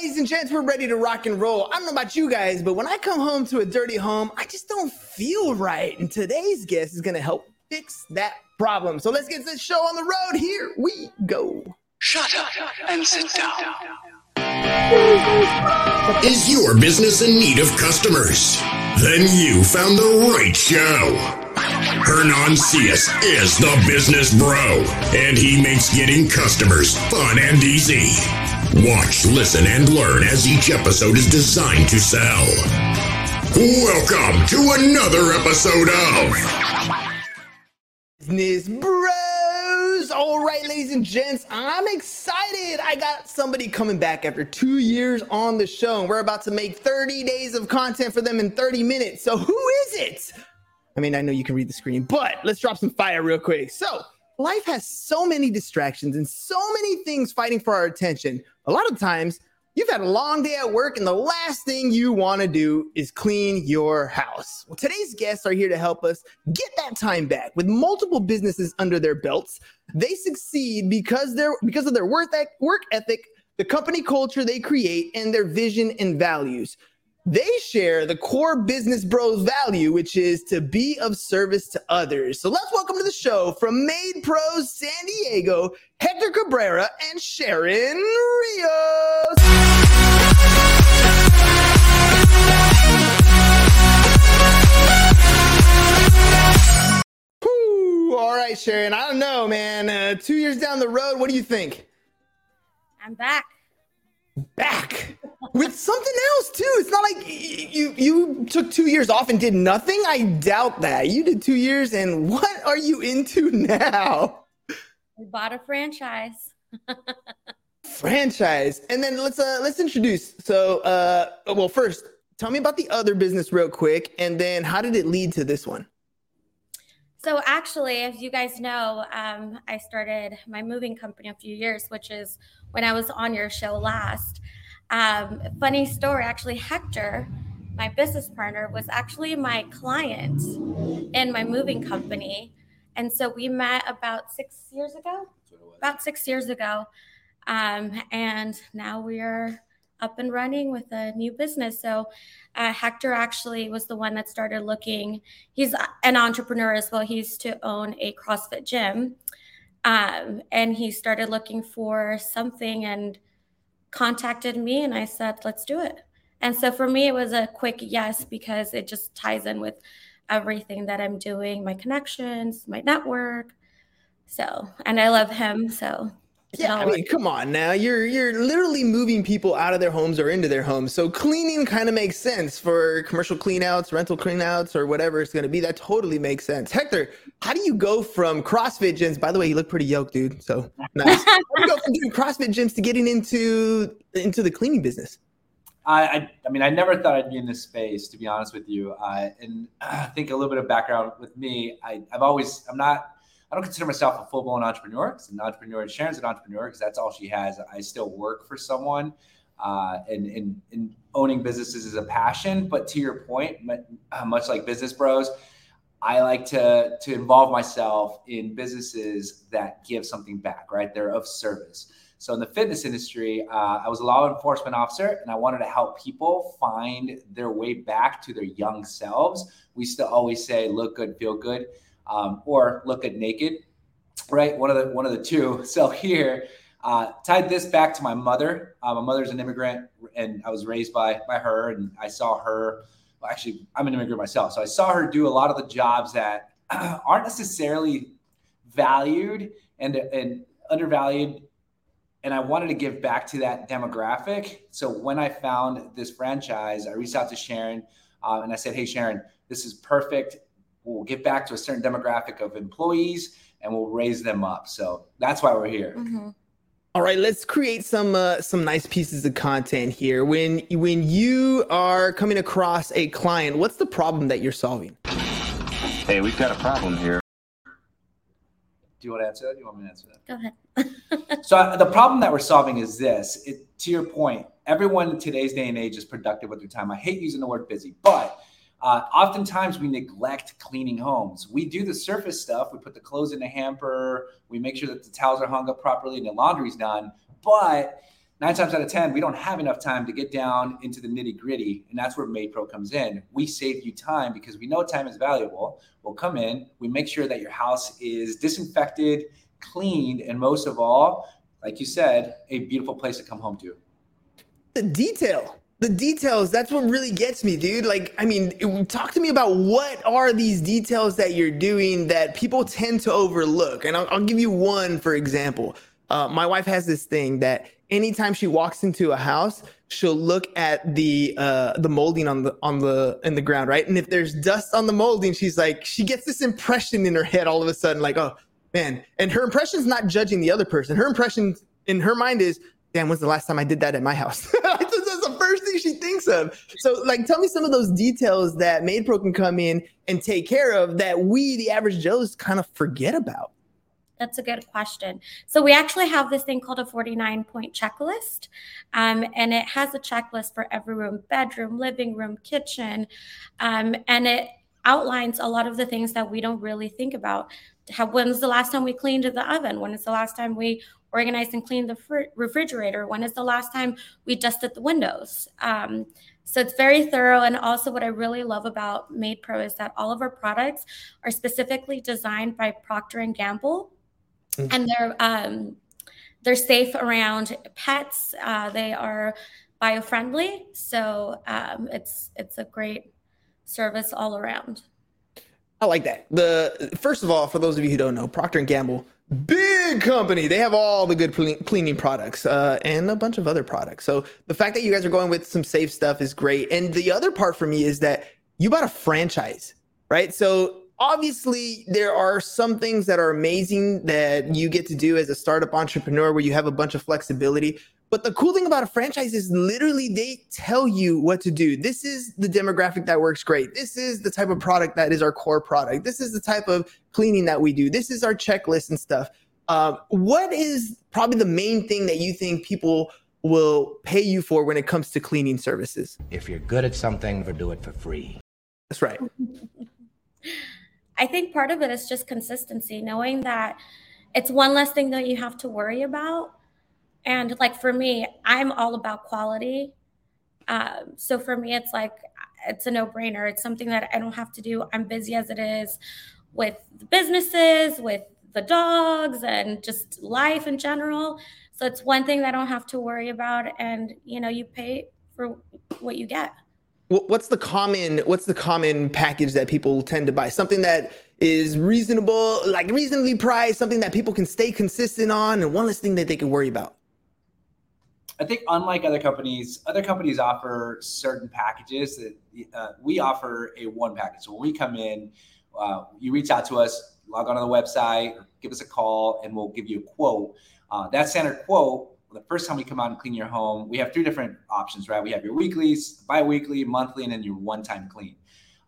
ladies and gents, we're ready to rock and roll. I don't know about you guys, but when I come home to a dirty home, I just don't feel right. And today's guest is going to help fix that problem. So let's get this show on the road. Here we go. Shut up and sit down. Is your business in need of customers? Then you found the right show. Hernan Cias is the business bro, and he makes getting customers fun and easy. Watch, listen, and learn as each episode is designed to sell. Welcome to another episode of Business Bros. All right, ladies and gents, I'm excited. I got somebody coming back after two years on the show, and we're about to make 30 days of content for them in 30 minutes. So, who is it? I mean, I know you can read the screen, but let's drop some fire real quick. So, life has so many distractions and so many things fighting for our attention. A lot of times, you've had a long day at work, and the last thing you want to do is clean your house. Well, today's guests are here to help us get that time back. With multiple businesses under their belts, they succeed because they're because of their work work ethic, the company culture they create, and their vision and values. They share the core business bros value, which is to be of service to others. So let's welcome to the show from MaidPros San Diego, Hector Cabrera and Sharon Rios. All right, Sharon. I don't know, man. Uh, two years down the road, what do you think? I'm back. Back with something else too. It's not like you you took two years off and did nothing. I doubt that. You did two years, and what are you into now? We bought a franchise. Franchise, and then let's uh let's introduce. So uh well, first tell me about the other business real quick, and then how did it lead to this one? So, actually, as you guys know, um, I started my moving company a few years, which is when I was on your show last. Um, funny story, actually, Hector, my business partner, was actually my client in my moving company. And so we met about six years ago, about six years ago. Um, and now we're up and running with a new business. So uh, Hector actually was the one that started looking. He's an entrepreneur as well. He used to own a CrossFit gym, um, and he started looking for something and contacted me, and I said, "Let's do it." And so for me, it was a quick yes because it just ties in with everything that I'm doing, my connections, my network. So, and I love him. So it Yeah, I mean, come on now. You're you're literally moving people out of their homes or into their homes. So cleaning kind of makes sense for commercial cleanouts, rental cleanouts, or whatever it's gonna be. That totally makes sense. Hector, how do you go from CrossFit gyms? By the way, you look pretty yoked, dude. So nice. how do you go from doing CrossFit gyms to getting into into the cleaning business? I, I, I mean, I never thought I'd be in this space, to be honest with you. Uh, and I think a little bit of background with me, I, I've always, I'm not, I don't consider myself a full blown entrepreneur. It's an entrepreneur. Sharon's an entrepreneur because that's all she has. I still work for someone, uh, and, and, and owning businesses is a passion. But to your point, uh, much like Business Bros, I like to to involve myself in businesses that give something back. Right, they're of service. So in the fitness industry, uh, I was a law enforcement officer, and I wanted to help people find their way back to their young selves. We still always say, "Look good, feel good," um, or "Look at naked." Right, one of the one of the two. So here, uh, tied this back to my mother. Uh, my mother's an immigrant, and I was raised by by her, and I saw her. Well, actually, I'm an immigrant myself, so I saw her do a lot of the jobs that aren't necessarily valued and and undervalued and I wanted to give back to that demographic. So when I found this franchise, I reached out to Sharon um, and I said, "Hey, Sharon, this is perfect. We'll get back to a certain demographic of employees and we'll raise them up." So that's why we're here. Mhm. All right, let's create some uh, some nice pieces of content here. When when you are coming across a client, what's the problem that you're solving? Hey, we've got a problem here. Do you want to answer that? Do you want me to answer that? Go ahead. So uh, the problem that we're solving is this. It, to your point, everyone in today's day and age is productive with their time. I hate using the word busy, but uh, oftentimes we neglect cleaning homes. We do the surface stuff. We put the clothes in the hamper. We make sure that the towels are hung up properly and the laundry's done. But nine times out of 10, we don't have enough time to get down into the nitty gritty. And that's where MaidPro comes in. We save you time because we know time is valuable. We'll come in, we make sure that your house is disinfected, cleaned, and most of all, like you said, a beautiful place to come home to. The detail. The details, that's what really gets me, dude. Like, I mean, talk to me about what are these details that you're doing that people tend to overlook. And I'll, I'll give you one, for example. Uh, my wife has this thing that anytime she walks into a house, she'll look at the uh, the molding on the on the in the ground, right? And if there's dust on the molding, she's like, she gets this impression in her head all of a sudden, like, oh man. And her impression is not judging the other person. Her impression in her mind is, damn, when's the last time I did that at my house? That's the first thing she thinks of. So, like, tell me some of those details that MaidPro can come in and take care of that we, the average Joes, kind of forget about. That's a good question. So we actually have this thing called a 49 point checklist. Um, and it has a checklist for every room, bedroom, living room, kitchen. Um, and it outlines a lot of the things that we don't really think about. How, when's the last time we cleaned the oven? When is the last time we organized and cleaned the fr- refrigerator? When is the last time we dusted the windows? Um, so it's very thorough. And also, what I really love about MaidPro is that all of our products are specifically designed by Procter and Gamble mm-hmm. and they're um, they're safe around pets. Uh, they are bio-friendly, so um, it's it's a great service all around. I like that. The first of all, for those of you who don't know, Procter and Gamble, big company. They have all the good cleaning products uh, and a bunch of other products. So the fact that you guys are going with some safe stuff is great. And the other part for me is that you bought a franchise, right? So obviously there are some things that are amazing that you get to do as a startup entrepreneur where you have a bunch of flexibility but the cool thing about a franchise is literally they tell you what to do. This is the demographic that works great. This is the type of product that is our core product. This is the type of cleaning that we do. This is our checklist and stuff. Um, what is probably the main thing that you think people will pay you for when it comes to cleaning services? If you're good at something do it for free. That's right. I think part of it is just consistency, knowing that it's one less thing that you have to worry about. And like for me, I'm all about quality. Um, so for me, it's like it's a no-brainer. It's something that I don't have to do. I'm busy as it is with the businesses, with the dogs, and just life in general. So it's one thing that I don't have to worry about. And you know, you pay for what you get what's the common what's the common package that people tend to buy something that is reasonable like reasonably priced something that people can stay consistent on and one less thing that they can worry about i think unlike other companies other companies offer certain packages that uh, we offer a one package so when we come in uh, you reach out to us log on to the website give us a call and we'll give you a quote uh, that standard quote the first time we come out and clean your home, we have three different options, right? We have your weeklies, bi-weekly, monthly, and then your one-time clean.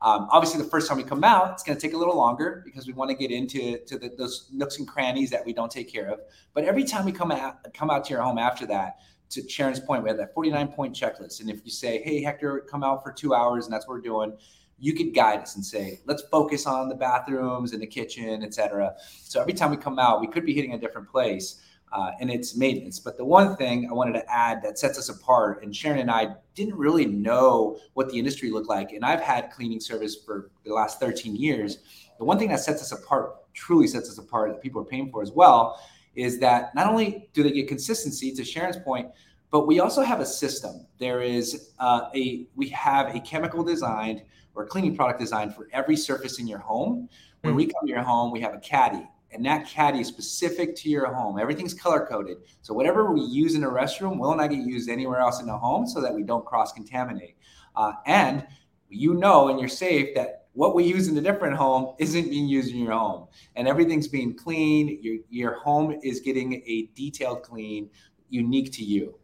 Um, obviously, the first time we come out, it's going to take a little longer because we want to get into to the, those nooks and crannies that we don't take care of. But every time we come out, come out to your home after that, to Sharon's point, we have that 49 point checklist. And if you say, hey, Hector, come out for two hours and that's what we're doing, you could guide us and say, let's focus on the bathrooms and the kitchen, etc. So every time we come out, we could be hitting a different place uh, and it's maintenance. But the one thing I wanted to add that sets us apart, and Sharon and I didn't really know what the industry looked like, and I've had cleaning service for the last 13 years. The one thing that sets us apart, truly sets us apart, that people are paying for as well, is that not only do they get consistency, to Sharon's point, but we also have a system. There is uh, a we have a chemical designed or cleaning product designed for every surface in your home. When we come to your home, we have a caddy and that caddy is specific to your home. Everything's color coded. So whatever we use in a restroom will not get used anywhere else in the home so that we don't cross contaminate. Uh, and you know and you're safe that what we use in a different home isn't being used in your home and everything's being clean. Your, your home is getting a detailed clean unique to you.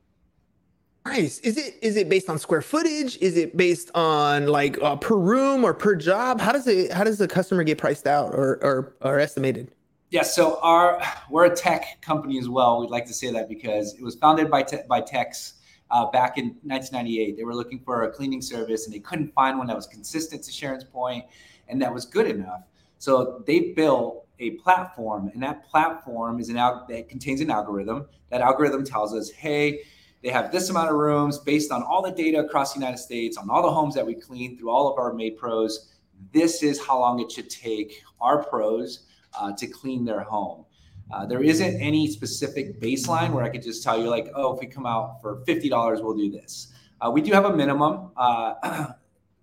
Nice. Is it is it based on square footage? Is it based on like uh, per room or per job? How does it how does the customer get priced out or or, or estimated? Yeah, so our we're a tech company as well. We'd like to say that because it was founded by te- by techs uh, back in 1998. They were looking for a cleaning service and they couldn't find one that was consistent to Sharon's point and that was good enough. So they built a platform, and that platform is an al- that contains an algorithm. That algorithm tells us, hey, they have this amount of rooms based on all the data across the United States, on all the homes that we clean through all of our MaidPros. This is how long it should take our pros uh, to clean their home. Uh, there isn't any specific baseline where I could just tell you, like, oh, if we come out for $50, we'll do this. Uh, we do have a minimum, uh, a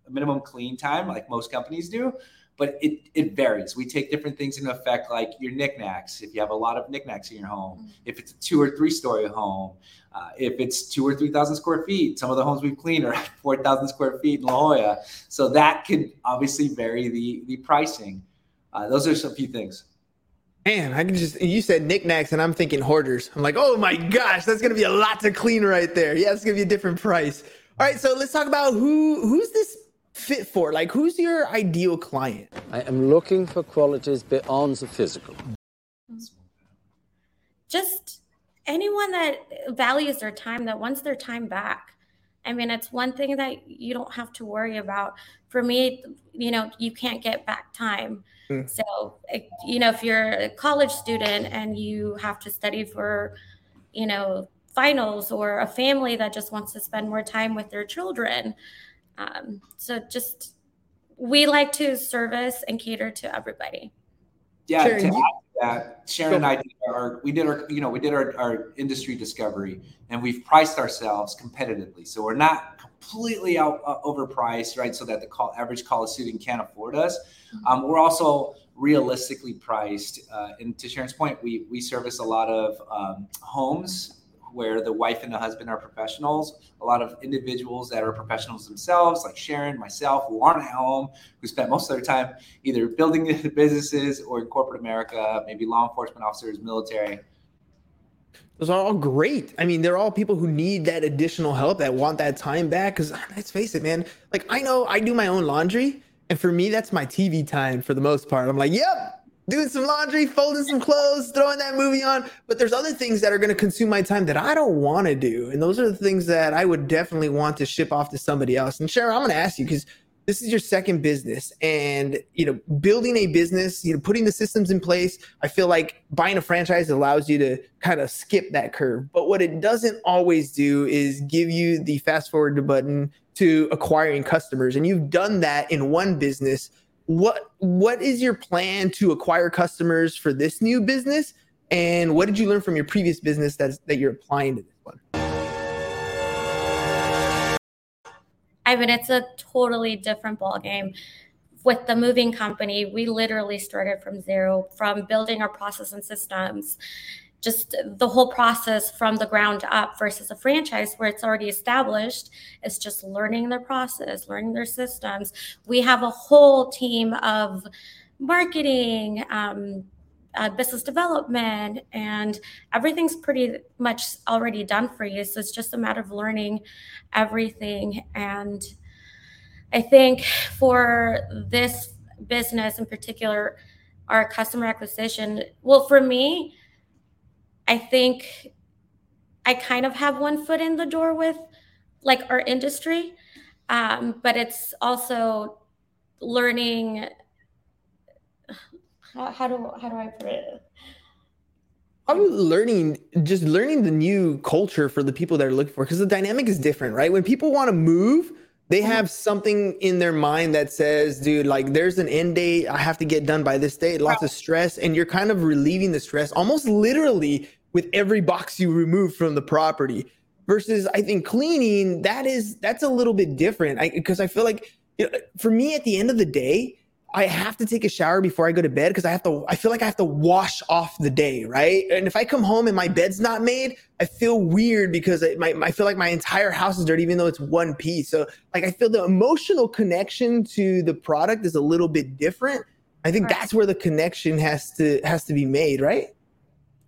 minimum clean time, like most companies do, but it, it varies. We take different things into effect, like your knickknacks. If you have a lot of knickknacks in your home, mm-hmm. if it's a two or three story home, uh, if it's two or three thousand square feet, some of the homes we've cleaned are four thousand square feet in La Jolla, so that could obviously vary the the pricing. Uh, those are a few things. Man, I can just you said knickknacks and I'm thinking hoarders. I'm like, oh my gosh, that's gonna be a lot to clean right there. Yeah, it's gonna be a different price. All right, so let's talk about who who's this fit for? Like, who's your ideal client? I am looking for qualities beyond the physical. Just anyone that values their time, that wants their time back. I mean, it's one thing that you don't have to worry about. For me, you know, you can't get back time. Mm. So, you know, if you're a college student and you have to study for, you know, finals or a family that just wants to spend more time with their children, um, so just we like to service and cater to everybody. Yeah, Sharon, to add to that, Sharon and I did our we did our you know we did our, our industry discovery and we've priced ourselves competitively. So we're not completely out uh, overpriced, right? So that the call, average college student can't afford us. Mm-hmm. Um, we're also realistically priced. Uh, and to Sharon's point, we we service a lot of um, homes where the wife and the husband are professionals. A lot of individuals that are professionals themselves, like Sharon, myself, who aren't at home, who spend most of their time either building businesses or in corporate America, maybe law enforcement officers, military. Those are all great. I mean, they're all people who need that additional help that want that time back. Because ah, let's face it, man. Like I know I do my own laundry, and for me, that's my TV time for the most part. I'm like, yep, doing some laundry, folding some clothes, throwing that movie on. But there's other things that are going to consume my time that I don't want to do. And those are the things that I would definitely want to ship off to somebody else. And Sharon, I'm going to ask you because this is your second business. And you know building a business you know putting the systems in place i feel like buying a franchise allows you to kind of skip that curve. But what it doesn't always do is give you the fast forward button to acquiring customers. And you've done that in one business. What what is your plan to acquire customers for this new business? And what did you learn from your previous business that that you're applying to this one i mean it's a totally different ball game with the moving company we literally started from zero from building our process and systems just the whole process from the ground up versus a franchise where it's already established. It's just learning their process learning their systems. We have a whole team of marketing um, uh, business development and everything's pretty much already done for you so it's just a matter of learning everything and i think for this business in particular our customer acquisition well for me I think I kind of have one foot in the door with like our industry, um, but it's also learning. How, how do how do I put it? I'm learning, just learning the new culture for the people that are looking for, because the dynamic is different, right? When people want to move, they mm-hmm. have something in their mind that says, dude, like there's an end date. I have to get done by this date, lots of stress. And you're kind of relieving the stress almost literally with every box you remove from the property versus I think cleaning that is that's a little bit different because I, I, feel like you know, for me at the end of the day I have to take a shower before I go to bed because I have to I feel like I have to wash off the day right and if I come home and my bed's not made I feel weird because I, my, I feel like my entire house is dirty even though it's one piece so like I feel the emotional connection to the product is a little bit different I think right. that's where the connection has to has to be made right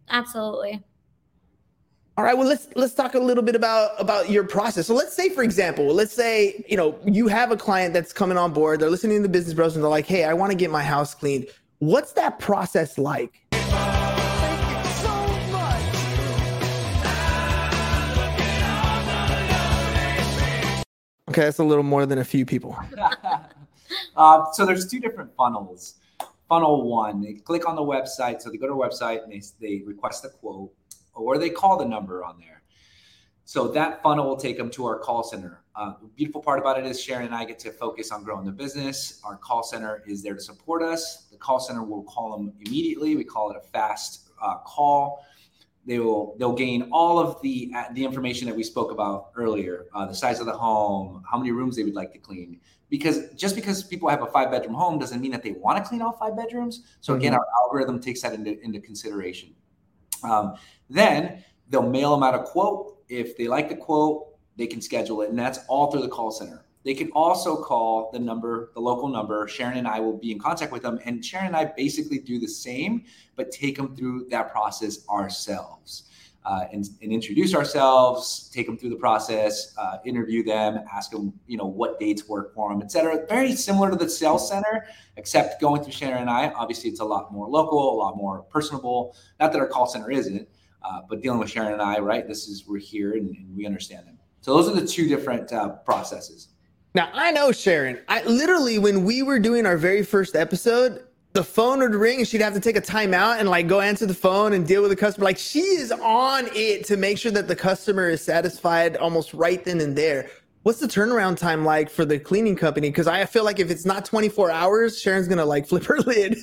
Absolutely. All right, well let's let's talk a little bit about about your process. So let's say for example, let's say, you know, you have a client that's coming on board, they're listening to the business bros and they're like, "Hey, I want to get my house cleaned." What's that process like? Okay, that's a little more than a few people. uh, so there's two different funnels funnel one. They click on the website. So they go to our website and they, they request a quote or they call the number on there. So that funnel will take them to our call center. Uh, the beautiful part about it is Sharon and I get to focus on growing the business. Our call center is there to support us. The call center will call them immediately. We call it a fast uh, call. They will they'll gain all of the uh, the information that we spoke about earlier, uh, the size of the home, how many rooms they would like to clean. Because just because people have a five bedroom home doesn't mean that they want to clean all five bedrooms. So again, Mhm. our algorithm takes that into, into consideration. Um, then they'll mail them out a quote. If they like the quote, they can schedule it, and that's all through the call center. They can also call the number, the local number. Sharon and I will be in contact with them, and Sharon and I basically do the same, but take them through that process ourselves. Uh, and, and introduce ourselves, take them through the process, uh, interview them, ask them, you know, what dates work for them, et cetera. Very similar to the sales center, except going through Sharon and I, obviously it's a lot more local, a lot more personable. Not that our call center isn't, uh, but dealing with Sharon and I, right? This is we're here and, and we understand them. So those are the two different uh, processes. Now I know Sharon. I literally when we were doing our very first episode, the phone would ring and she'd have to take a timeout and like go answer the phone and deal with the customer. Like she is on it to make sure that the customer is satisfied almost right then and there. What's the turnaround time like for the cleaning company? Because I feel like if it's not 24 hours, Sharon's gonna like flip her lid.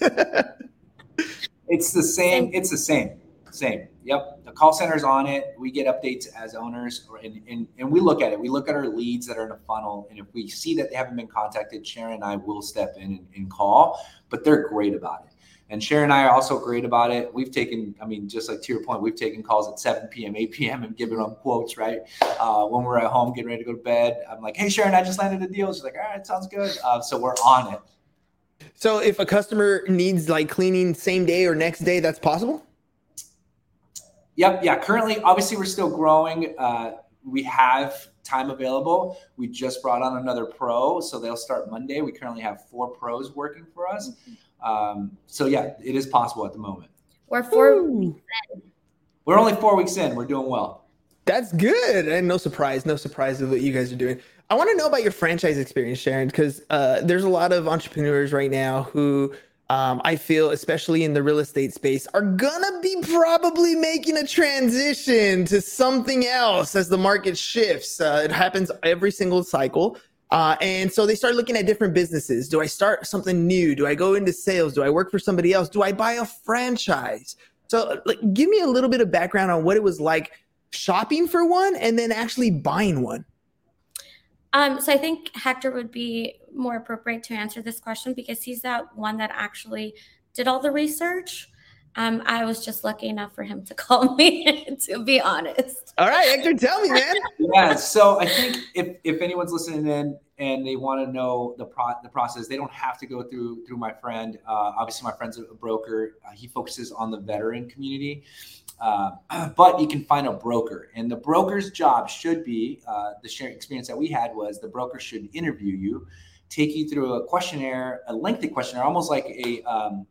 It's the same. It's the same. Same. Yep. The call center's on it. We get updates as owners, and, and, and we look at it. We look at our leads that are in a funnel, and if we see that they haven't been contacted, Sharon and I will step in and, and call. But they're great about it. And Sharon and I are also great about it. We've taken, I mean, just like to your point, we've taken calls at 7 p.m., 8 p.m., and given them quotes, right? Uh, when we're at home getting ready to go to bed, I'm like, hey, Sharon, I just landed a deal. She's like, all right, sounds good. Uh, so we're on it. so if a customer needs like cleaning same day or next day, that's possible? Yep. Yeah. Currently, obviously, we're still growing. Uh, we have time available. We just brought on another pro, so they'll start Monday. We currently have four pros working for us. Um, so yeah, it is possible at the moment. We're four. Ooh. We're only four weeks in. We're doing well. That's good. And no surprise, no surprise of what you guys are doing. I want to know about your franchise experience, Sharon, because uh, there's a lot of entrepreneurs right now who um, I feel, especially in the real estate space, are gonna be probably making a transition to something else as the market shifts. Uh, it happens every single cycle. Uh, and so they start looking at different businesses. Do I start something new? Do I go into sales? Do I work for somebody else? Do I buy a franchise? So, like, give me a little bit of background on what it was like shopping for one and then actually buying one. Um, so I think Hector would be more appropriate to answer this question because he's that one that actually did all the research. Um, I was just lucky enough for him to call me, to be honest. All right, Hector, tell me, man. Yeah. So I think if if anyone's listening in and they want to know the pro- the process, they don't have to go through through my friend. Uh, obviously, my friend's a broker. Uh, he focuses on the veteran community. Uh, but you can find a broker, and the broker's job should be uh, the sharing experience that we had was the broker should interview you, take you through a questionnaire, a lengthy questionnaire, almost like a um,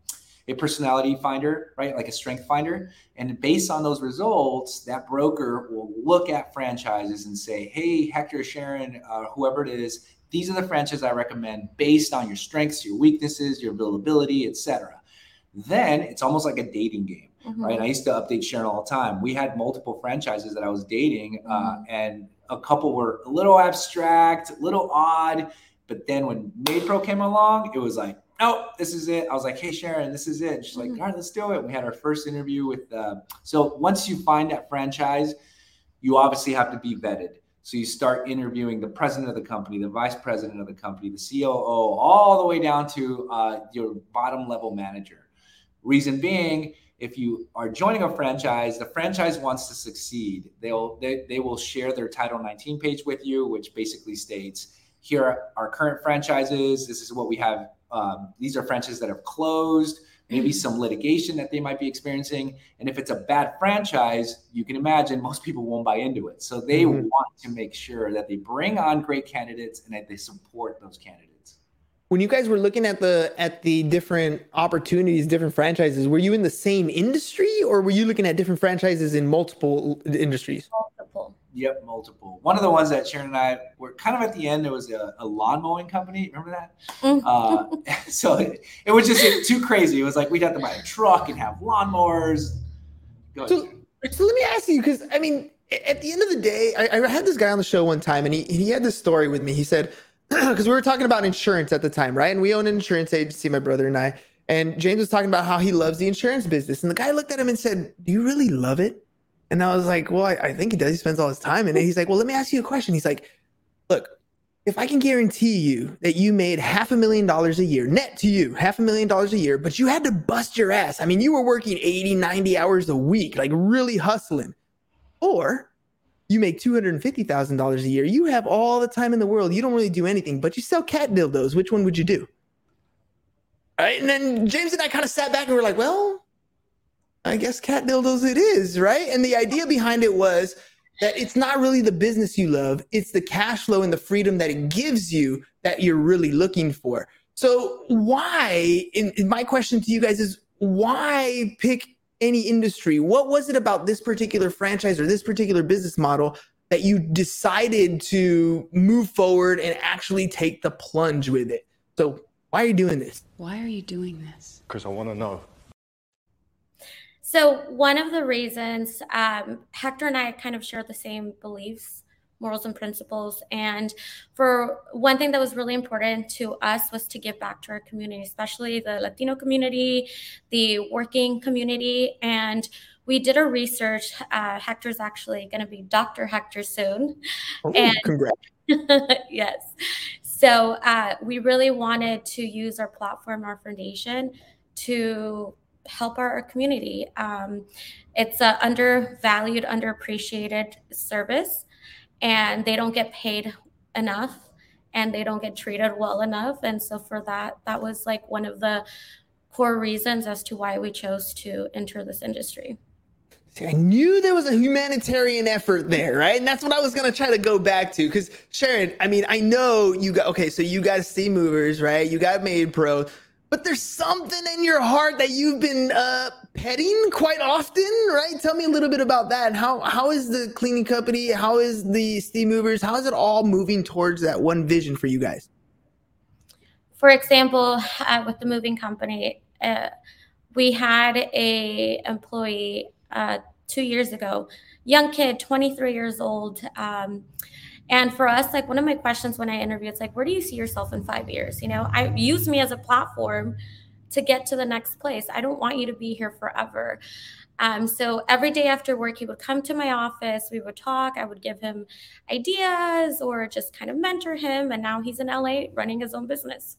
a personality finder, right? Like a strength finder. And based on those results, that broker will look at franchises and say, hey, Hector, Sharon, uh, whoever it is, these are the franchises I recommend based on your strengths, your weaknesses, your availability, etc. Then it's almost like a dating game Mhm. right? I used to update Sharon all the time. We had multiple franchises that I was dating, uh, and a couple were a little abstract, a little odd. But then when MaidPro came along, it was like, oh, this is it. I was like, hey, Sharon, this is it. And she's like, Mhm. all right, let's do it. We had our first interview with. Uh, so once you find that franchise, you obviously have to be vetted. So you start interviewing the president of the company, the vice president of the company, the COO, all the way down to uh, your bottom level manager. Reason being, if you are joining a franchise, the franchise wants to succeed. They'll they, they will share their Title 19 page with you, which basically states here are our current franchises. This is what we have. Um, these are franchises that have closed. Maybe some litigation that they might be experiencing. And if it's a bad franchise, you can imagine most people won't buy into it. So they Mhm. want to make sure that they bring on great candidates and that they support those candidates. When you guys were looking at the at the different opportunities, different franchises, were you in the same industry or were you looking at different franchises in multiple industries? Multiple. Yep, multiple. One of the ones that Sharon and I were kind of at the end, there was a, a lawn mowing company. Remember that? Mm. Uh, so it, it was just too crazy. It was like we'd have to buy a truck and have lawnmowers. Go ahead. So, so let me ask you, because I mean, at the end of the day, I, I had this guy on the show one time, and he he had this story with me. He said because we were talking about insurance at the time, right? And we own an insurance agency, my brother and I. And James was talking about how he loves the insurance business. And the guy looked at him and said, Do you really love it? And I was like, Well, I, I think he does. He spends all his time in it. He's like, Well, let me ask you a question. He's like, Look, if I can guarantee you that you made half a million dollars a year, net to you, half a million dollars a year, but you had to bust your ass. I mean, you were working 80, 90 hours a week, like really hustling. Or you make $250,000 a year. You have all the time in the world. You don't really do anything, but you sell cat dildos. Which one would you do? Right. And then James and I kind of sat back and we're like, well, I guess cat dildos it is, right? And the idea behind it was that it's not really the business you love, it's the cash flow and the freedom that it gives you that you're really looking for. So, why, in, in my question to you guys is why pick any industry? What was it about this particular franchise or this particular business model that you decided to move forward and actually take the plunge with it? So, why are you doing this? Why are you doing this? Because I want to know. So, one of the reasons um, Hector and I kind of share the same beliefs, morals, and principles. And for one thing that was really important to us was to give back to our community, especially the Latino community, the working community. And we did a research. Uh, Hector's actually going to be Dr. Hector soon. Oh, and congrats. yes. So uh, we really wanted to use our platform, our foundation, to help our, our community. Um, it's an undervalued, underappreciated service, and they don't get paid enough, and they don't get treated well enough. And so for that, that was like one of the core reasons as to why we chose to enter this industry. See, I knew there was a humanitarian effort there, right? And that's what I was gonna try to go back to. Because Sharon, I mean, I know you got okay, so you got Sea Movers, right? You got MaidPro, but there's something in your heart that you've been uh, petting quite often, right? Tell me a little bit about that. How how is the cleaning company? How is the Steam Movers? How is it all moving towards that one vision for you guys? For example, uh, with the moving company, uh, we had a employee uh, two years ago, young kid, 23 years old. Um, and for us, like one of my questions when I interview, it's like, where do you see yourself in five years? You know, I use me as a platform to get to the next place. I don't want you to be here forever. Um, so every day after work, he would come to my office. We would talk. I would give him ideas or just kind of mentor him. And now he's in LA running his own business.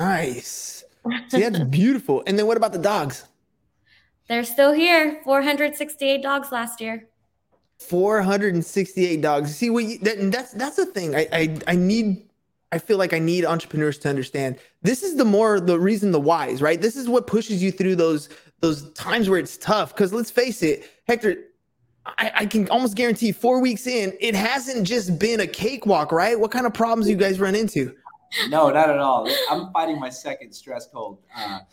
Nice. See, that's beautiful. And then what about the dogs? They're still here. 468 dogs last year. 468 dogs. See, what you, that, that's that's the thing. I, I I need. I feel like I need entrepreneurs to understand. This is the more the reason the whys, right? This is what pushes you through those those times where it's tough. Because let's face it, Hector, I, I, can almost guarantee four weeks in, it hasn't just been a cakewalk, right? What kind of problems you guys run into? No, not at all. I'm fighting my second stress cold. Uh,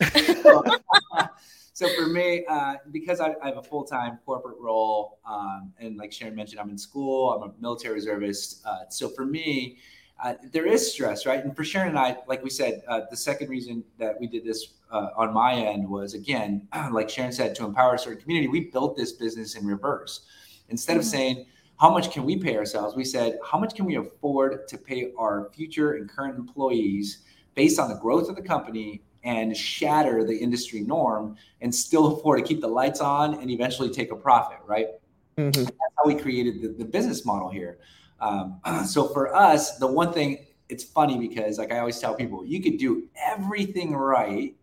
so for me, uh, because I, I, have a full time corporate role, um, and like Sharon mentioned, I'm in school, I'm a military reservist. Uh, so for me, uh, there is stress, right? And for Sharon and I, like we said, uh, the second reason that we did this uh, on my end was again, like Sharon said, to empower a certain community. We built this business in reverse. Instead mm-hmm. of saying, how much can we pay ourselves? We said, how much can we afford to pay our future and current employees based on the growth of the company and shatter the industry norm and still afford to keep the lights on and eventually take a profit, right? Mm-hmm. That's how we created the, the business model here. Um, so for us, the one thing it's funny because like I always tell people, you could do everything right,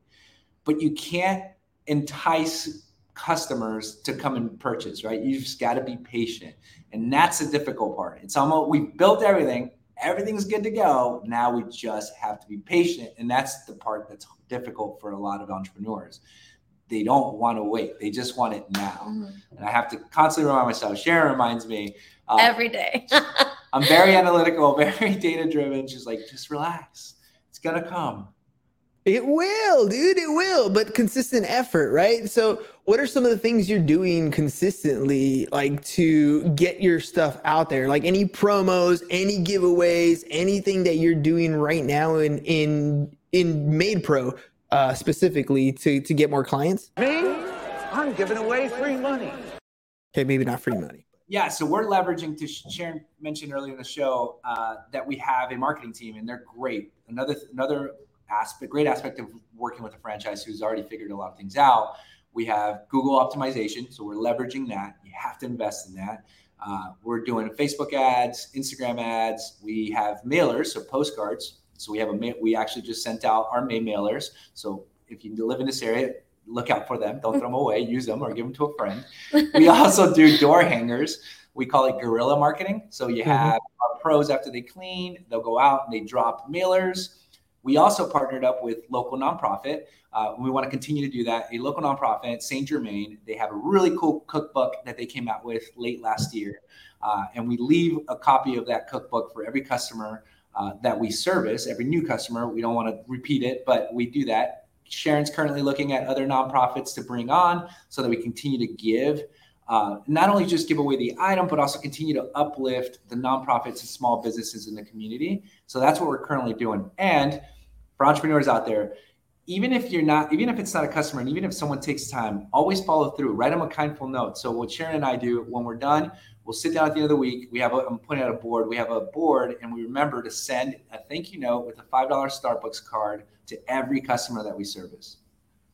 but you can't entice customers to come and purchase, right? You just got to be patient. And that's the difficult part. It's almost we built everything, everything's good to go. Now we just have to be patient. And that's the part that's difficult for a lot of entrepreneurs. They don't want to wait. They just want it now. Mm-hmm. And I have to constantly remind myself. Sharon reminds me uh, every day. I'm very analytical, very data driven. She's like, just relax. It's gonna come. It will, dude. It will, but consistent effort, right? So, what are some of the things you're doing consistently, like to get your stuff out there? Like any promos, any giveaways, anything that you're doing right now in in in MaidPro uh, specifically to to get more clients? Me, I'm giving away free money. Okay, maybe not free money. Yeah, so we're leveraging to Sharon mentioned earlier in the show uh, that we have a marketing team and they're great. Another another aspect, great aspect of working with a franchise who's already figured a lot of things out. We have Google optimization, so we're leveraging that. You have to invest in that. Uh, we're doing Facebook ads, Instagram ads. We have mailers, so postcards. So we have a ma- we actually just sent out our May mailers. So if you live in this area, look out for them. Don't throw them away. Use them or give them to a friend. We also do door hangers. We call it guerrilla marketing. So you have our pros after they clean, they'll go out and they drop mailers. We also partnered up with local nonprofit. Uh, we want to continue to do that. A local nonprofit, Saint Germaine, they have a really cool cookbook that they came out with late last year, uh, and we leave a copy of that cookbook for every customer uh, that we service. Every new customer, we don't want to repeat it, but we do that. Sharon's currently looking at other nonprofits to bring on so that we continue to give uh, not only just give away the item, but also continue to uplift the nonprofits and small businesses in the community. So that's what we're currently doing. And for entrepreneurs out there, even if you're not, even if it's not a customer, and even if someone takes time, always follow through. Write them a kindful note. So what Sharon and I do when we're done, we'll sit down at the end of the week. We have a, I'm putting out a board. We have a board, and we remember to send a thank you note with a five dollar Starbucks card to every customer that we service.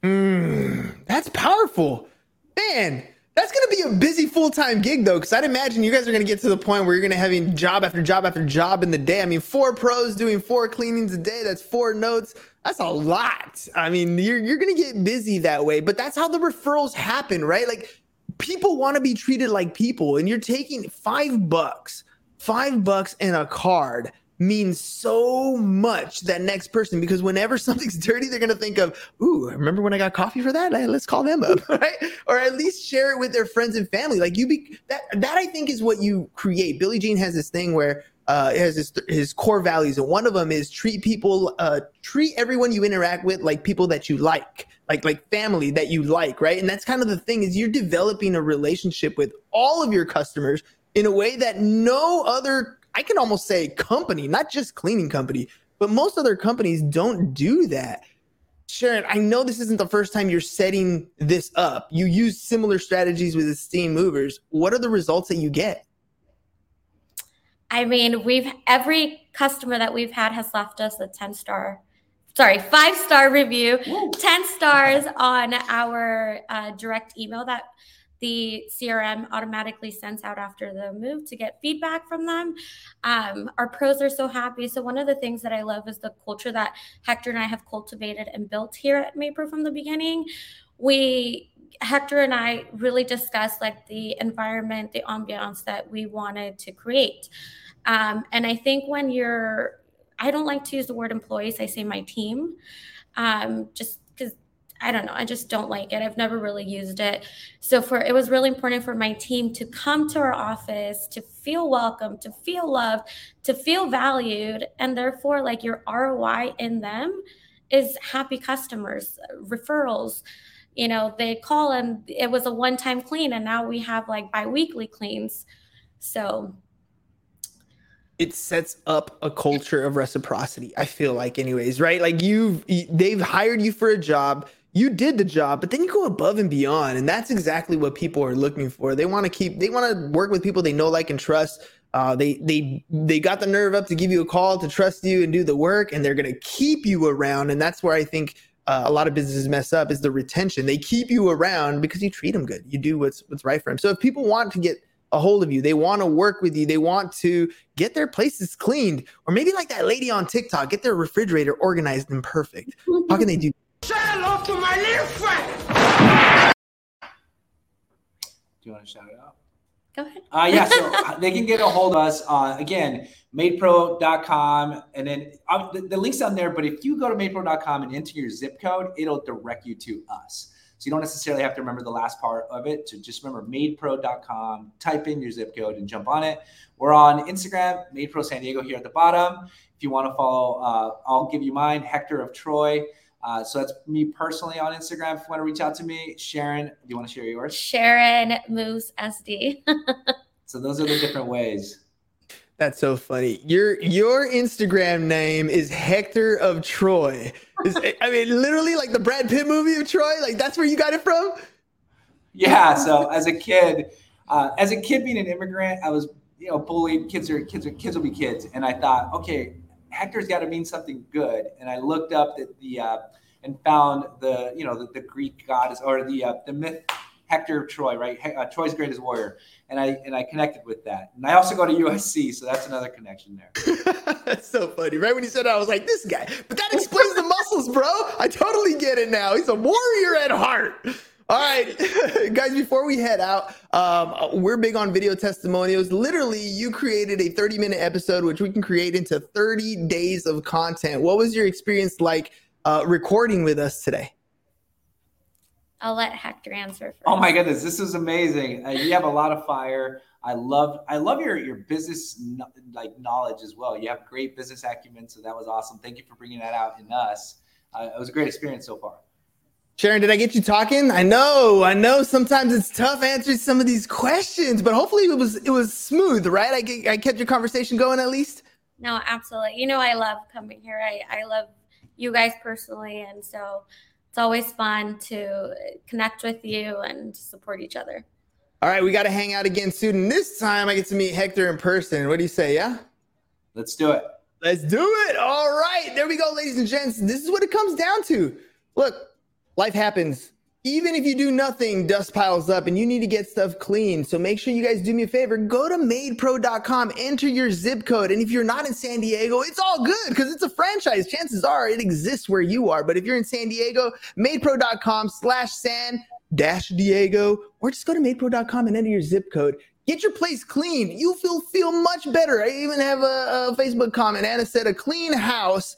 Mm, that's powerful, man. That's gonna be a busy full time gig though, because I'd imagine you guys are gonna get to the point where you're gonna having job after job after job in the day. I mean, four pros doing four cleanings a day. That's four notes. That's a lot. I mean, you're you're gonna get busy that way, but that's how the referrals happen, right? Like people want to be treated like people, and you're taking five bucks, five bucks and a card means so much that next person because whenever something's dirty they're going to think of ooh remember when i got coffee for that? Let's call them up right? Or at least share it with their friends and family. Like you be that that i think is what you create. Billy jean has this thing where uh, has his, his core values and one of them is treat people uh, treat everyone you interact with like people that you like like like family that you like right? And that's kind of the thing is you're developing a relationship with all of your customers in a way that no other I can almost say company, not just cleaning company, but most other companies don't do that. Sharon, I know this isn't the first time you're setting this up. You use similar strategies with esteem movers. What are the results that you get? I mean, we've every customer that we've had has left us a 10 star, sorry, five star review, Woo. 10 stars on our uh, direct email that the CRM automatically sends out after the move to get feedback from them. Um, our pros are so happy. So one of the things that I love is the culture that Hector and I have cultivated and built here at MaidPro from the beginning. We Hector and I really discussed like the environment, the ambiance that we wanted to create. Um, and I think when you're, I don't like to use the word employees, I say my team, um, just I don't know. I just don't like it. I've never really used it. So for it was really important for my team to come to our office, to feel welcome, to feel loved, to feel valued, and therefore like your ROI in them is happy customers, referrals. You know, they call and it was a one-time clean and now we have like biweekly cleans. So it sets up a culture of reciprocity i feel like anyways right like you've they've hired you for a job you did the job, but then you go above and beyond. And that's exactly what people are looking for. They want to keep, they want to work with people they know, like, and trust. Uh, they they they got the nerve up to give you a call to trust you and do the work, and they're going to keep you around. And that's where I think uh, a lot of businesses mess up is the retention. They keep you around because you treat them good. You do what's what's right for them. So if people want to get a hold of you, they want to work with you, they want to get their places cleaned, or maybe like that lady on TikTok, get their refrigerator organized and perfect. How can they do? Say hello to my little friend. Do you want to shout it out? Go ahead. Uh, yeah, so uh, they can get a hold of us on, uh, again, maidpro.com. And then uh, the, the link's down there. But if you go to maidpro.com and enter your zip code, it'll direct you to us. So you don't necessarily have to remember the last part of it. So just remember maidpro.com, type in your zip code and jump on it. We're on Instagram, maidpro San Diego here at the bottom. If you want to follow, uh, I'll give you mine, Hector of Troy. Uh, so that's me personally on Instagram. If you want to reach out to me, Sharon, do you want to share yours? Sharon Moves SD. so those are the different ways. That's so funny. Your your Instagram name is Hector of Troy. Is, I mean, literally like the Brad Pitt movie of Troy. Like that's where you got it from. Yeah. So as a kid, uh, as a kid being an immigrant, I was you know bullied. Kids are kids are kids will be kids, and I thought, okay, Hector's got to mean something good. And I looked up the, the uh, and found the you know the, the Greek goddess or the uh, the myth Hector of Troy, right? Uh, Troy's greatest warrior, and I and I connected with that. And I also go to USC, so that's another connection there. that's so funny. Right when you said I was like, this guy. But that explains the muscles, bro. I totally get it now. He's a warrior at heart. All right, guys, before we head out, um, we're big on video testimonials. Literally, you created a 30 minute episode, which we can create into 30 days of content. What was your experience like uh, recording with us today? I'll let Hector answer first. Oh my goodness, this is amazing. Uh, you have a lot of fire. I love I love your your business like knowledge as well. You have great business acumen, so that was awesome. Thank you for bringing that out in us. Uh, it was a great experience so far. Sharon, did I get you talking? I know, I know. Sometimes it's tough answering some of these questions, but hopefully it was it was smooth, right? I I kept your conversation going at least. No, absolutely. You know, I love coming here. I I love you guys personally, and so it's always fun to connect with you and support each other. All right, we got to hang out again soon. And this time I get to meet Hector in person. What do you say? Yeah? Let's do it. Let's do it. All right. There we go, ladies and gents. This is what it comes down to. Look, life happens even if you do nothing, dust piles up and you need to get stuff clean. So make sure you guys do me a favor. Go to maidpro.com, enter your zip code. And if you're not in San Diego, it's all good because it's a franchise. Chances are it exists where you are. But if you're in San Diego, maidpro.com slash San dash Diego, or just go to maidpro.com and enter your zip code. Get your place clean. You feel feel much better. I even have a, a Facebook comment. Anna said a clean house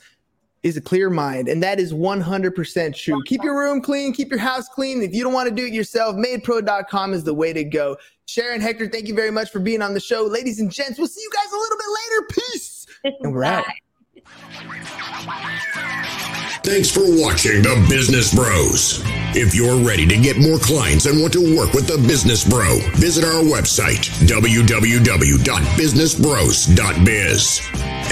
is a clear mind. And that is 100% true. Keep your room clean, keep your house clean. If you don't want to do it yourself, maidpro.com is the way to go. Sharon Hector, thank you very much for being on the show. Ladies and gents, we'll see you guys a little bit later. Peace. And we're out. Thanks for watching The Business Bros. If you're ready to get more clients and want to work with The Business Bro, visit our website, www.businessbros.biz,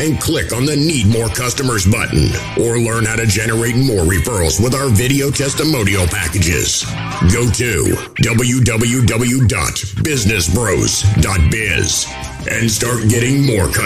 and click on the Need More Customers button, or learn how to generate more referrals with our video testimonial packages. Go to www.businessbros.biz and start getting more customers.